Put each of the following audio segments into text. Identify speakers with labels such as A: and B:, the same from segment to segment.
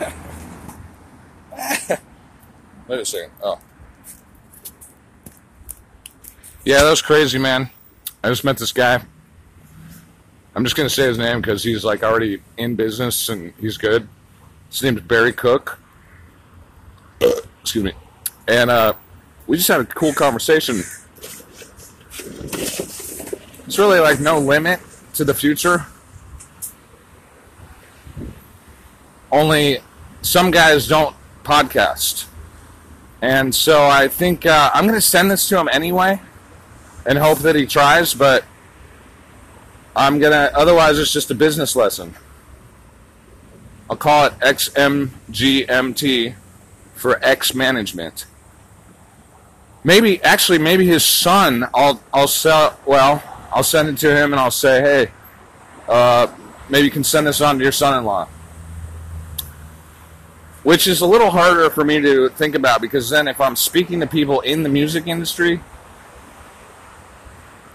A: Wait a second. Oh. Yeah, that was crazy, man. I just met this guy. I'm just gonna say his name because he's like already in business and he's good. His name is Barry Cook. Excuse me. And uh, we just had a cool conversation. It's really like no limit to the future. Only some guys don't podcast. And so I think uh, I'm going to send this to him anyway and hope that he tries, but I'm going to, otherwise, it's just a business lesson. I'll call it XMGMT for X management. Maybe, actually, maybe his son, I'll, I'll sell, well, I'll send it to him and I'll say, hey, uh, maybe you can send this on to your son in law which is a little harder for me to think about because then if I'm speaking to people in the music industry,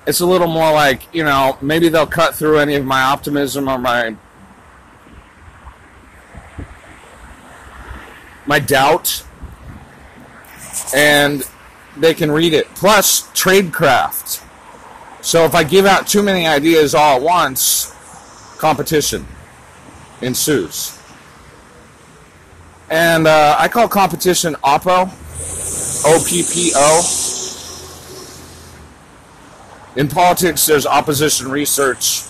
A: it's a little more like, you know, maybe they'll cut through any of my optimism or my my doubt and they can read it. Plus tradecraft. So if I give out too many ideas all at once, competition ensues. And uh, I call competition OPPO, O P P O. In politics, there's opposition research,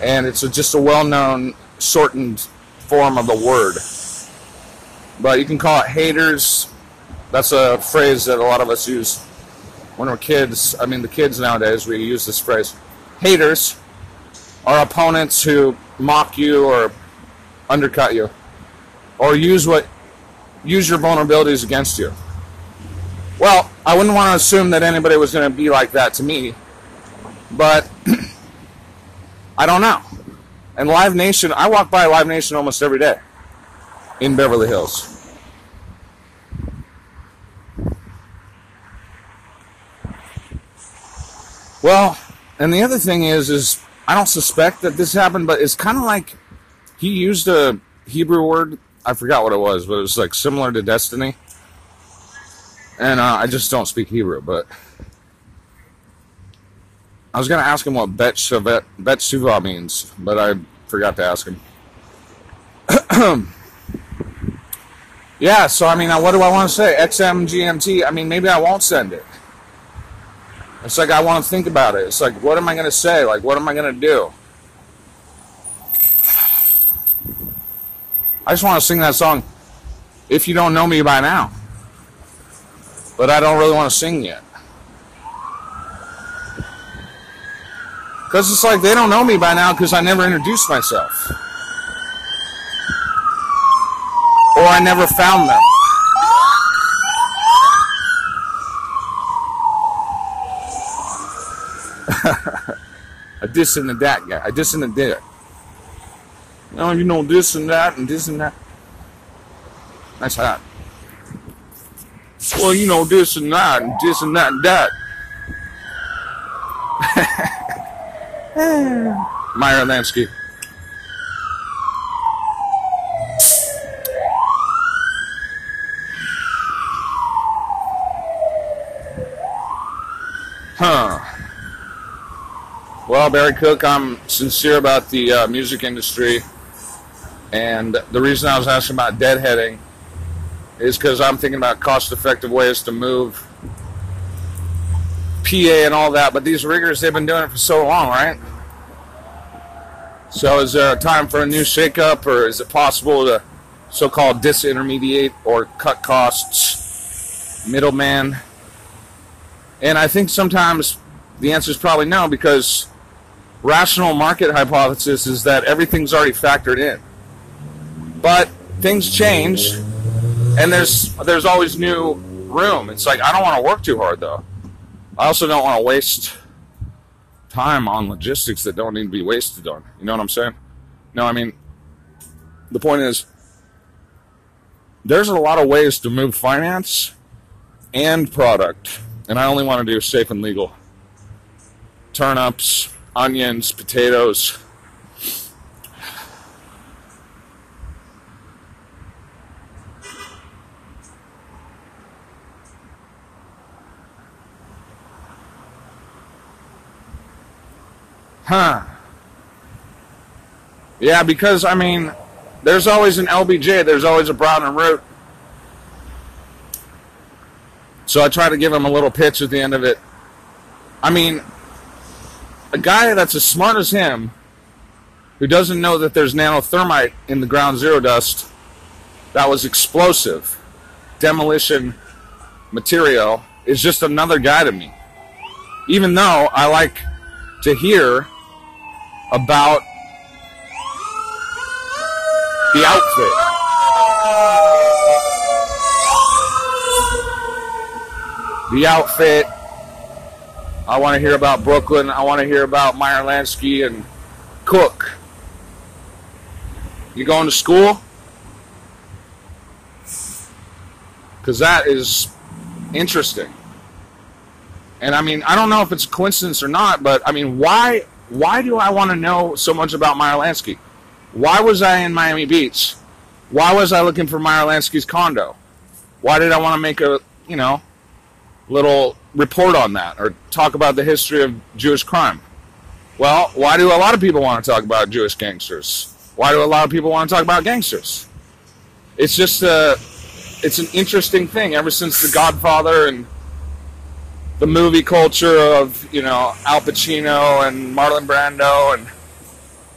A: and it's a, just a well known shortened form of the word. But you can call it haters. That's a phrase that a lot of us use when we're kids. I mean, the kids nowadays, we use this phrase. Haters are opponents who mock you or undercut you or use what use your vulnerabilities against you. Well, I wouldn't want to assume that anybody was going to be like that to me, but I don't know. And Live Nation, I walk by Live Nation almost every day in Beverly Hills. Well, and the other thing is, is I don't suspect that this happened, but it's kind of like he used a Hebrew word I forgot what it was, but it was like similar to Destiny. And uh, I just don't speak Hebrew, but I was gonna ask him what Bet Suva means, but I forgot to ask him. yeah, so I mean, what do I want to say? XMGMT. I mean, maybe I won't send it. It's like I want to think about it. It's like, what am I gonna say? Like, what am I gonna do? I just want to sing that song. If you don't know me by now, but I don't really want to sing yet. Because it's like they don't know me by now because I never introduced myself. Or I never found them. I diss in the that guy. I diss in the that. Now you know this and that and this and that. That's hat. Well, you know this and that and this and that and that. Meyer Lansky. Huh. Well, Barry Cook, I'm sincere about the uh, music industry. And the reason I was asking about deadheading is because I'm thinking about cost effective ways to move PA and all that. But these riggers, they've been doing it for so long, right? So is there a time for a new shakeup, or is it possible to so called disintermediate or cut costs, middleman? And I think sometimes the answer is probably no, because rational market hypothesis is that everything's already factored in. But things change, and there's there's always new room. It's like I don't want to work too hard though. I also don't want to waste time on logistics that don't need to be wasted on. You know what I'm saying? No, I mean the point is there's a lot of ways to move finance and product, and I only want to do safe and legal. Turnips, onions, potatoes, Huh. Yeah, because, I mean, there's always an LBJ, there's always a Brown and Root. So I try to give him a little pitch at the end of it. I mean, a guy that's as smart as him, who doesn't know that there's nanothermite in the ground zero dust that was explosive, demolition material, is just another guy to me. Even though I like to hear about the outfit. The outfit. I want to hear about Brooklyn. I want to hear about Meyer Lansky and Cook. You going to school? Because that is interesting. And I mean, I don't know if it's a coincidence or not, but I mean, why why do I want to know so much about Meyer Lansky? Why was I in Miami Beach? Why was I looking for Meyer Lansky's condo? Why did I want to make a, you know, little report on that or talk about the history of Jewish crime? Well, why do a lot of people want to talk about Jewish gangsters? Why do a lot of people want to talk about gangsters? It's just a, it's an interesting thing ever since The Godfather and the movie culture of, you know, Al Pacino and Marlon Brando and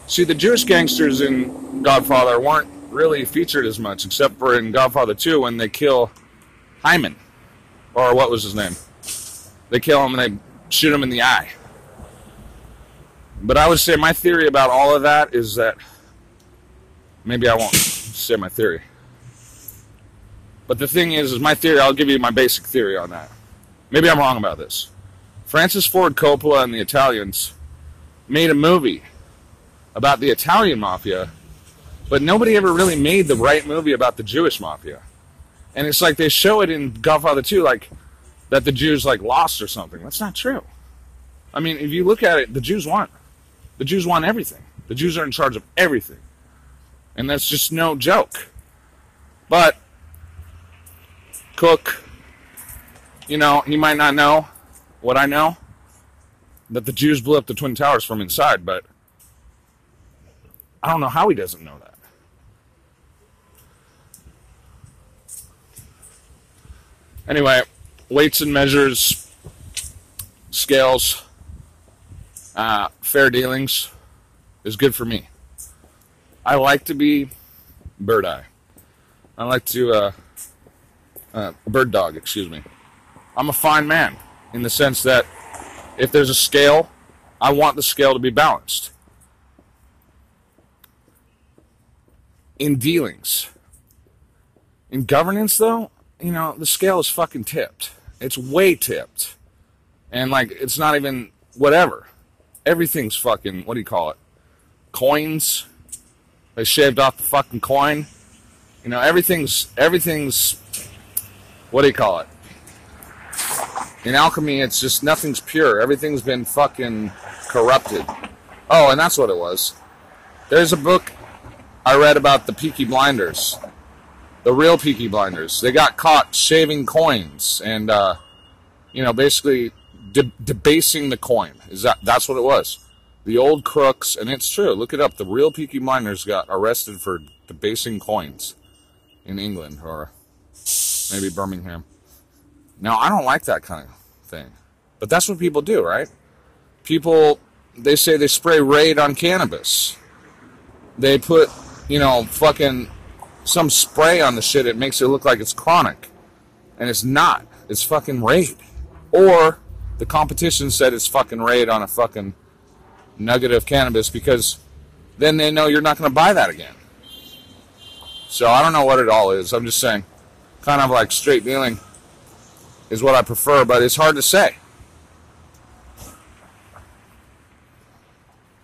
A: See, the Jewish gangsters in Godfather weren't really featured as much, except for in Godfather 2 when they kill Hyman. Or what was his name? They kill him and they shoot him in the eye. But I would say my theory about all of that is that maybe I won't say my theory. But the thing is, is my theory, I'll give you my basic theory on that. Maybe I'm wrong about this. Francis Ford Coppola and the Italians made a movie about the Italian mafia, but nobody ever really made the right movie about the Jewish mafia. And it's like they show it in Godfather 2, like that the Jews like lost or something. That's not true. I mean, if you look at it, the Jews won. The Jews won everything. The Jews are in charge of everything. And that's just no joke. But Cook, you know, he might not know what I know that the Jews blew up the Twin Towers from inside, but I don't know how he doesn't know that. Anyway, weights and measures, scales, uh, fair dealings is good for me. I like to be bird eye. I like to, uh, uh, bird dog, excuse me. I'm a fine man in the sense that if there's a scale, I want the scale to be balanced. in dealings. In governance, though, you know, the scale is fucking tipped. It's way tipped. And, like, it's not even whatever. Everything's fucking, what do you call it? Coins. They shaved off the fucking coin. You know, everything's, everything's, what do you call it? In alchemy, it's just nothing's pure. Everything's been fucking corrupted. Oh, and that's what it was. There's a book I read about the Peaky Blinders, the real Peaky Blinders. They got caught shaving coins and, uh, you know, basically de- debasing the coin. Is that that's what it was? The old crooks, and it's true. Look it up. The real Peaky Blinders got arrested for debasing coins in England or maybe Birmingham. Now, I don't like that kind of thing, but that's what people do, right? People they say they spray raid on cannabis. They put you know, fucking some spray on the shit, it makes it look like it's chronic. And it's not. It's fucking raid. Or the competition said it's fucking raid on a fucking nugget of cannabis because then they know you're not going to buy that again. So I don't know what it all is. I'm just saying, kind of like straight dealing is what I prefer, but it's hard to say.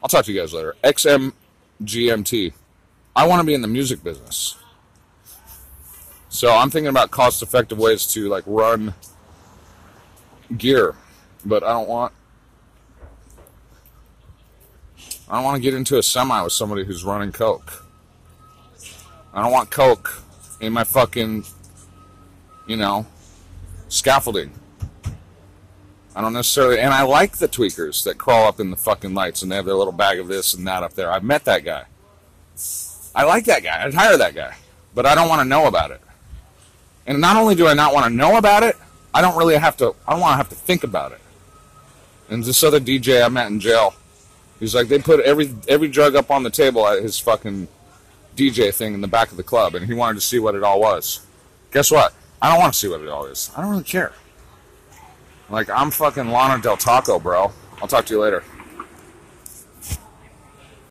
A: I'll talk to you guys later. XMGMT. I want to be in the music business. So I'm thinking about cost effective ways to like run gear, but I don't want I don't want to get into a semi with somebody who's running coke. I don't want coke in my fucking you know scaffolding. I don't necessarily, and I like the tweakers that crawl up in the fucking lights and they have their little bag of this and that up there. I've met that guy. I like that guy. I'd hire that guy, but I don't want to know about it. And not only do I not want to know about it, I don't really have to. I don't want to have to think about it. And this other DJ I met in jail, he's like, they put every every drug up on the table at his fucking DJ thing in the back of the club, and he wanted to see what it all was. Guess what? I don't want to see what it all is. I don't really care. Like I'm fucking Lana Del Taco, bro. I'll talk to you later.